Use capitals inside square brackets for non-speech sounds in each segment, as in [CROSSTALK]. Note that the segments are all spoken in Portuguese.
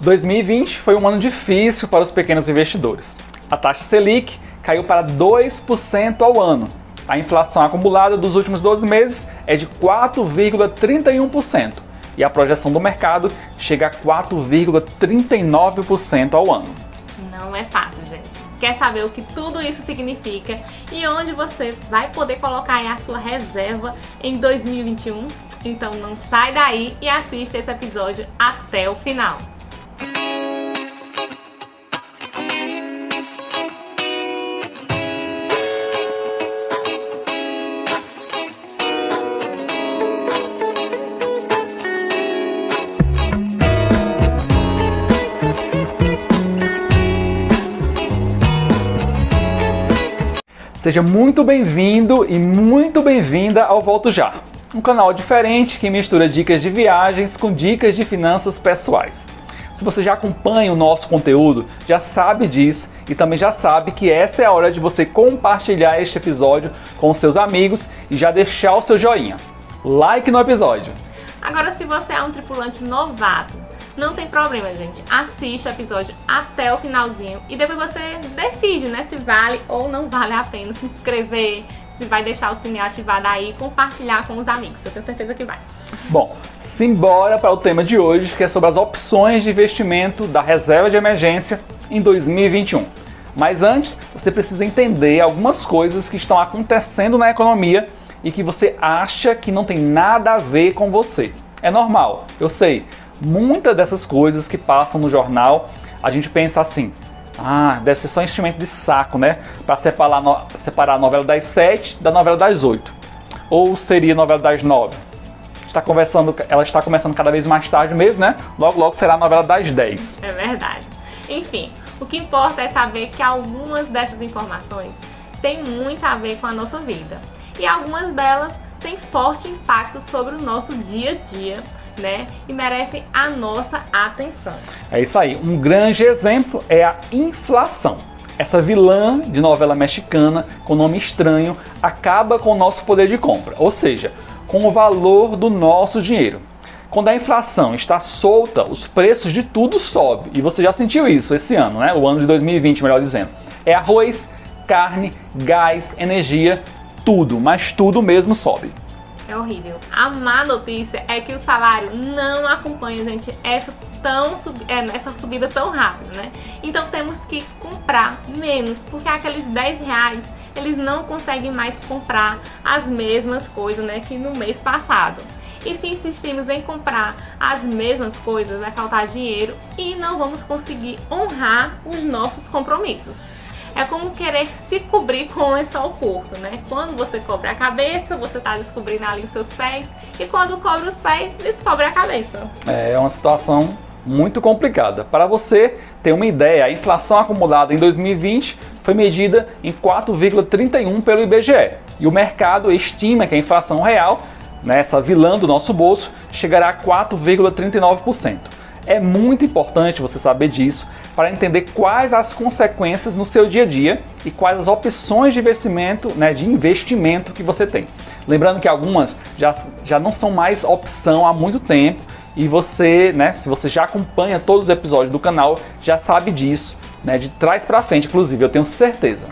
2020 foi um ano difícil para os pequenos investidores. A taxa Selic caiu para 2% ao ano. A inflação acumulada dos últimos 12 meses é de 4,31% e a projeção do mercado chega a 4,39% ao ano. Não é fácil, gente. Quer saber o que tudo isso significa e onde você vai poder colocar a sua reserva em 2021? Então não sai daí e assista esse episódio até o final. Seja muito bem-vindo e muito bem-vinda ao Volto Já, um canal diferente que mistura dicas de viagens com dicas de finanças pessoais. Se você já acompanha o nosso conteúdo, já sabe disso e também já sabe que essa é a hora de você compartilhar este episódio com seus amigos e já deixar o seu joinha. Like no episódio. Agora, se você é um tripulante novato, não tem problema, gente. Assiste o episódio até o finalzinho e depois você decide, né, se vale ou não vale a pena se inscrever, se vai deixar o sininho ativado aí e compartilhar com os amigos. Eu tenho certeza que vai. Bom, simbora para o tema de hoje, que é sobre as opções de investimento da reserva de emergência em 2021. Mas antes, você precisa entender algumas coisas que estão acontecendo na economia e que você acha que não tem nada a ver com você. É normal, eu sei. Muitas dessas coisas que passam no jornal, a gente pensa assim: ah, deve ser só enchimento de saco, né? Para separar, no, separar a novela das 7 da novela das 8. Ou seria a novela das 9. Está conversando, ela está começando cada vez mais tarde mesmo, né? Logo, logo será a novela das 10. É verdade. Enfim, o que importa é saber que algumas dessas informações têm muito a ver com a nossa vida. E algumas delas têm forte impacto sobre o nosso dia a dia né? E merecem a nossa atenção. É isso aí. Um grande exemplo é a inflação. Essa vilã de novela mexicana com nome estranho acaba com o nosso poder de compra, ou seja, com o valor do nosso dinheiro. Quando a inflação está solta, os preços de tudo sobem. E você já sentiu isso esse ano, né? O ano de 2020, melhor dizendo. É arroz, carne, gás, energia, tudo, mas tudo mesmo sobe. É horrível. A má notícia é que o salário não acompanha, gente, essa, tão, é, essa subida tão rápida, né? Então temos que comprar menos, porque aqueles 10 reais eles não conseguem mais comprar as mesmas coisas, né, que no mês passado. E se insistirmos em comprar as mesmas coisas, vai faltar dinheiro e não vamos conseguir honrar os nossos compromissos. É como querer se cobrir com um lençol curto, né? Quando você cobre a cabeça, você está descobrindo ali os seus pés, e quando cobre os pés, descobre a cabeça. É uma situação muito complicada. Para você ter uma ideia, a inflação acumulada em 2020 foi medida em 4,31 pelo IBGE. E o mercado estima que a inflação real, nessa vilã do nosso bolso, chegará a 4,39%. É muito importante você saber disso para entender quais as consequências no seu dia a dia e quais as opções de investimento, né, de investimento que você tem. Lembrando que algumas já, já não são mais opção há muito tempo e você, né, se você já acompanha todos os episódios do canal, já sabe disso, né, de trás para frente, inclusive, eu tenho certeza.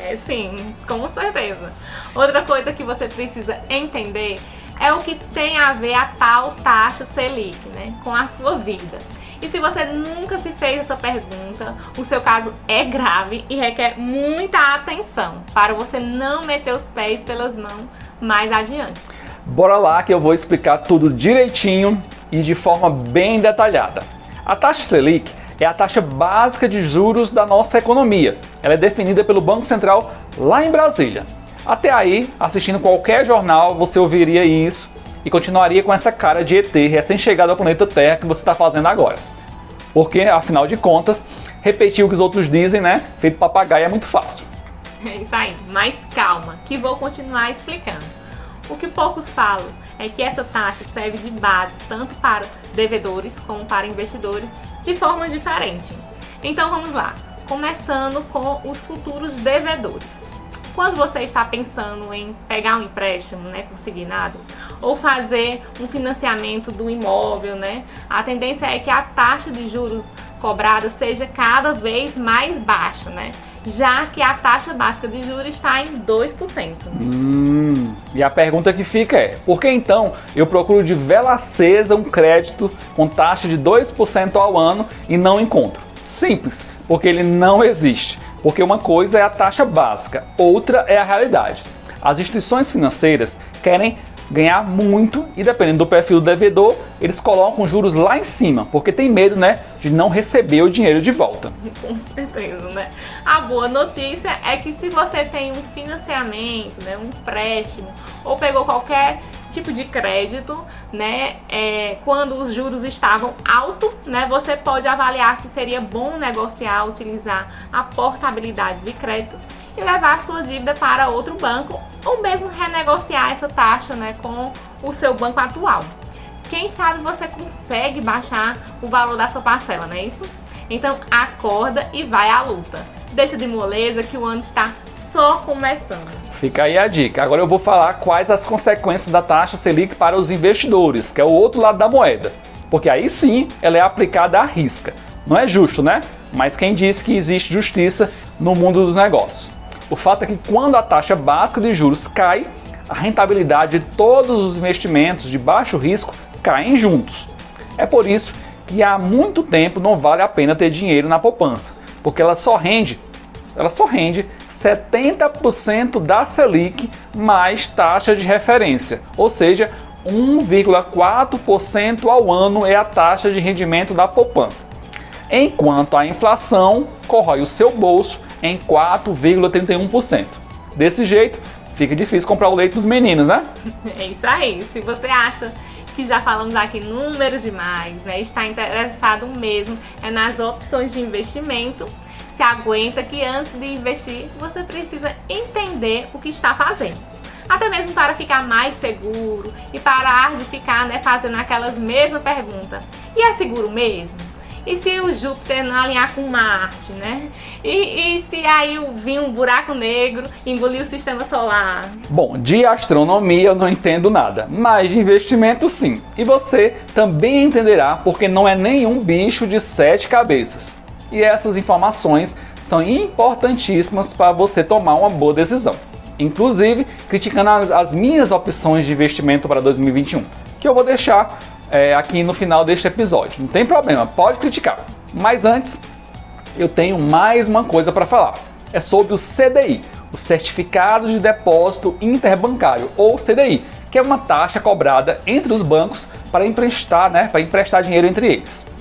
É sim, com certeza. Outra coisa que você precisa entender é o que tem a ver a tal taxa Selic, né, com a sua vida. E se você nunca se fez essa pergunta, o seu caso é grave e requer muita atenção para você não meter os pés pelas mãos mais adiante. Bora lá que eu vou explicar tudo direitinho e de forma bem detalhada. A taxa Selic é a taxa básica de juros da nossa economia. Ela é definida pelo Banco Central lá em Brasília. Até aí, assistindo qualquer jornal, você ouviria isso e continuaria com essa cara de ET recém-chegado ao planeta Terra que você está fazendo agora. Porque, afinal de contas, repetir o que os outros dizem, né? Feito papagaio é muito fácil. É isso aí, mas calma, que vou continuar explicando. O que poucos falam é que essa taxa serve de base tanto para devedores como para investidores de forma diferente. Então vamos lá, começando com os futuros devedores. Quando você está pensando em pegar um empréstimo, né, consignado, ou fazer um financiamento do imóvel, né, a tendência é que a taxa de juros cobrada seja cada vez mais baixa, né? Já que a taxa básica de juros está em 2%. Hum, e a pergunta que fica é: por que então eu procuro de vela acesa um crédito com taxa de 2% ao ano e não encontro? Simples, porque ele não existe. Porque uma coisa é a taxa básica, outra é a realidade. As instituições financeiras querem ganhar muito e dependendo do perfil do devedor, eles colocam juros lá em cima, porque tem medo, né, de não receber o dinheiro de volta. Com certeza, né? A boa notícia é que se você tem um financiamento, né, um empréstimo ou pegou qualquer tipo de crédito, né, é, quando os juros estavam altos, né, você pode avaliar se seria bom negociar, utilizar a portabilidade de crédito e levar sua dívida para outro banco ou mesmo renegociar essa taxa né, com o seu banco atual. Quem sabe você consegue baixar o valor da sua parcela, não é isso? Então acorda e vai à luta. Deixa de moleza que o ano está só começando. Fica aí a dica. Agora eu vou falar quais as consequências da taxa Selic para os investidores, que é o outro lado da moeda. Porque aí sim ela é aplicada à risca. Não é justo, né? Mas quem disse que existe justiça no mundo dos negócios? O fato é que quando a taxa básica de juros cai, a rentabilidade de todos os investimentos de baixo risco caem juntos. É por isso que há muito tempo não vale a pena ter dinheiro na poupança, porque ela só rende, ela só rende 70% da Selic mais taxa de referência, ou seja, 1,4% ao ano é a taxa de rendimento da poupança. Enquanto a inflação corrói o seu bolso em 4,31%. Desse jeito, fica difícil comprar o leite dos meninos, né? [LAUGHS] É isso aí. Se você acha que já falamos aqui números demais, né? Está interessado mesmo é nas opções de investimento. Se aguenta que antes de investir, você precisa entender o que está fazendo. Até mesmo para ficar mais seguro e parar de ficar né, fazendo aquelas mesmas perguntas. E é seguro mesmo? E se o Júpiter não alinhar com Marte, né? E, e se aí vir um buraco negro engolir o sistema solar? Bom, de astronomia eu não entendo nada, mas de investimento sim. E você também entenderá porque não é nenhum bicho de sete cabeças. E essas informações são importantíssimas para você tomar uma boa decisão. Inclusive, criticando as, as minhas opções de investimento para 2021, que eu vou deixar é, aqui no final deste episódio. Não tem problema, pode criticar. Mas antes, eu tenho mais uma coisa para falar. É sobre o CDI, o Certificado de Depósito Interbancário, ou CDI, que é uma taxa cobrada entre os bancos para emprestar, né, para emprestar dinheiro entre eles.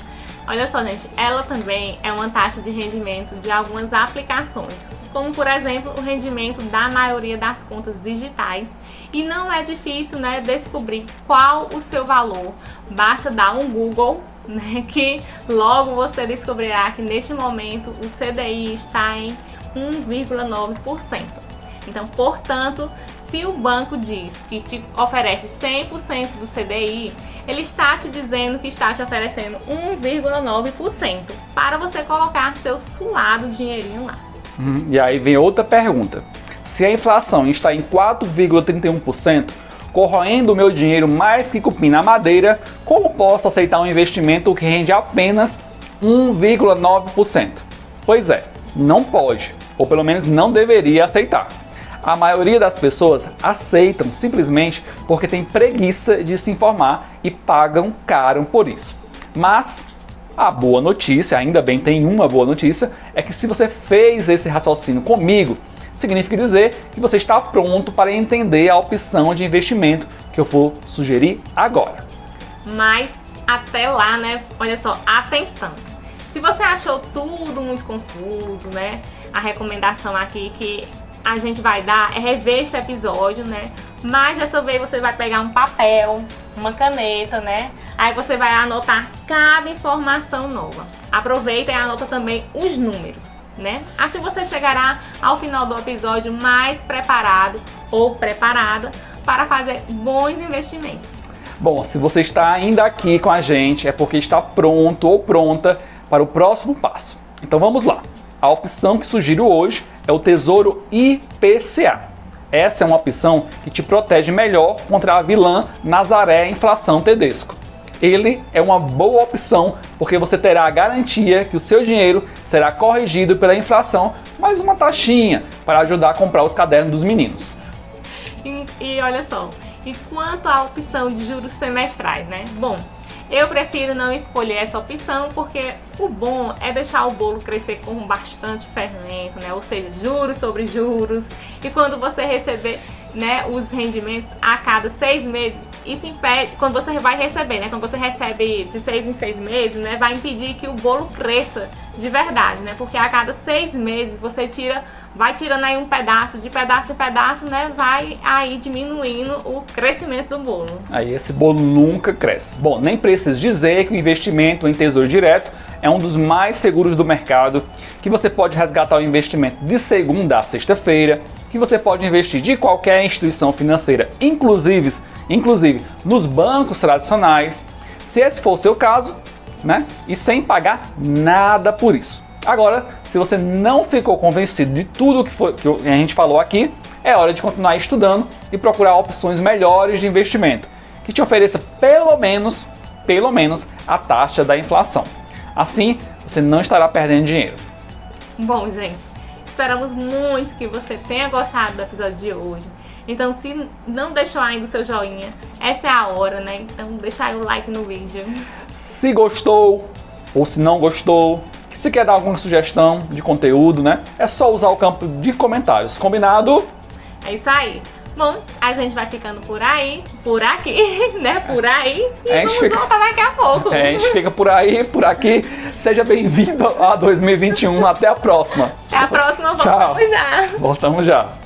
Olha só, gente, ela também é uma taxa de rendimento de algumas aplicações, como por exemplo o rendimento da maioria das contas digitais. E não é difícil né, descobrir qual o seu valor. Basta dar um Google né, que logo você descobrirá que neste momento o CDI está em 1,9%. Então, portanto, se o banco diz que te oferece 100% do CDI, ele está te dizendo que está te oferecendo 1,9% para você colocar seu suado dinheirinho lá. Hum, e aí vem outra pergunta. Se a inflação está em 4,31%, corroendo o meu dinheiro mais que cupim na madeira, como posso aceitar um investimento que rende apenas 1,9%? Pois é, não pode, ou pelo menos não deveria aceitar. A maioria das pessoas aceitam simplesmente porque tem preguiça de se informar e pagam caro por isso. Mas a boa notícia, ainda bem tem uma boa notícia, é que se você fez esse raciocínio comigo, significa dizer que você está pronto para entender a opção de investimento que eu vou sugerir agora. Mas até lá, né? Olha só, atenção. Se você achou tudo muito confuso, né? A recomendação aqui que a gente vai dar é rever este episódio, né? Mas dessa vez você vai pegar um papel, uma caneta, né? Aí você vai anotar cada informação nova. Aproveita e anota também os números, né? Assim você chegará ao final do episódio mais preparado ou preparada para fazer bons investimentos. Bom, se você está ainda aqui com a gente é porque está pronto ou pronta para o próximo passo. Então vamos lá. A opção que sugiro hoje é o Tesouro IPCA. Essa é uma opção que te protege melhor contra a vilã Nazaré Inflação Tedesco. Ele é uma boa opção porque você terá a garantia que o seu dinheiro será corrigido pela inflação, mais uma taxinha para ajudar a comprar os cadernos dos meninos. E, e olha só, e quanto à opção de juros semestrais, né? Bom, eu prefiro não escolher essa opção porque o bom é deixar o bolo crescer com bastante fermento, né? Ou seja, juros sobre juros. E quando você receber né, os rendimentos a cada seis meses, isso impede, quando você vai receber, né? Quando você recebe de seis em seis meses, né? Vai impedir que o bolo cresça de verdade, né? Porque a cada seis meses você tira, vai tirando aí um pedaço, de pedaço em pedaço, né? Vai aí diminuindo o crescimento do bolo. Aí esse bolo nunca cresce. Bom, nem preciso dizer que o investimento em tesouro direto é um dos mais seguros do mercado, que você pode resgatar o investimento de segunda a sexta-feira, que você pode investir de qualquer instituição financeira, inclusive, inclusive nos bancos tradicionais, se esse for o seu caso, né? E sem pagar nada por isso. Agora, se você não ficou convencido de tudo que, foi, que a gente falou aqui, é hora de continuar estudando e procurar opções melhores de investimento, que te ofereça pelo menos, pelo menos a taxa da inflação. Assim, você não estará perdendo dinheiro. Bom, gente, esperamos muito que você tenha gostado do episódio de hoje. Então, se não deixou ainda o seu joinha, essa é a hora, né? Então, deixa aí o like no vídeo. Se gostou ou se não gostou, se quer dar alguma sugestão de conteúdo, né? É só usar o campo de comentários. Combinado? É isso aí. Bom, a gente vai ficando por aí, por aqui, [LAUGHS] né? Por aí. E vamos fica... voltar daqui a pouco. É, a gente fica por aí, por aqui. Seja bem-vindo a 2021. Até a próxima. Até a próxima. Voltamos Tchau. já. Voltamos já.